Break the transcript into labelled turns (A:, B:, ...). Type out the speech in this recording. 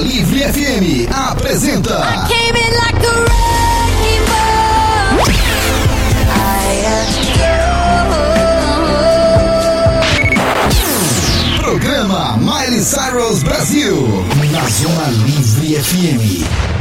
A: Livre FM apresenta.
B: Like.
A: Programa Miley Cyrus Brasil. Na Zona Livre FM.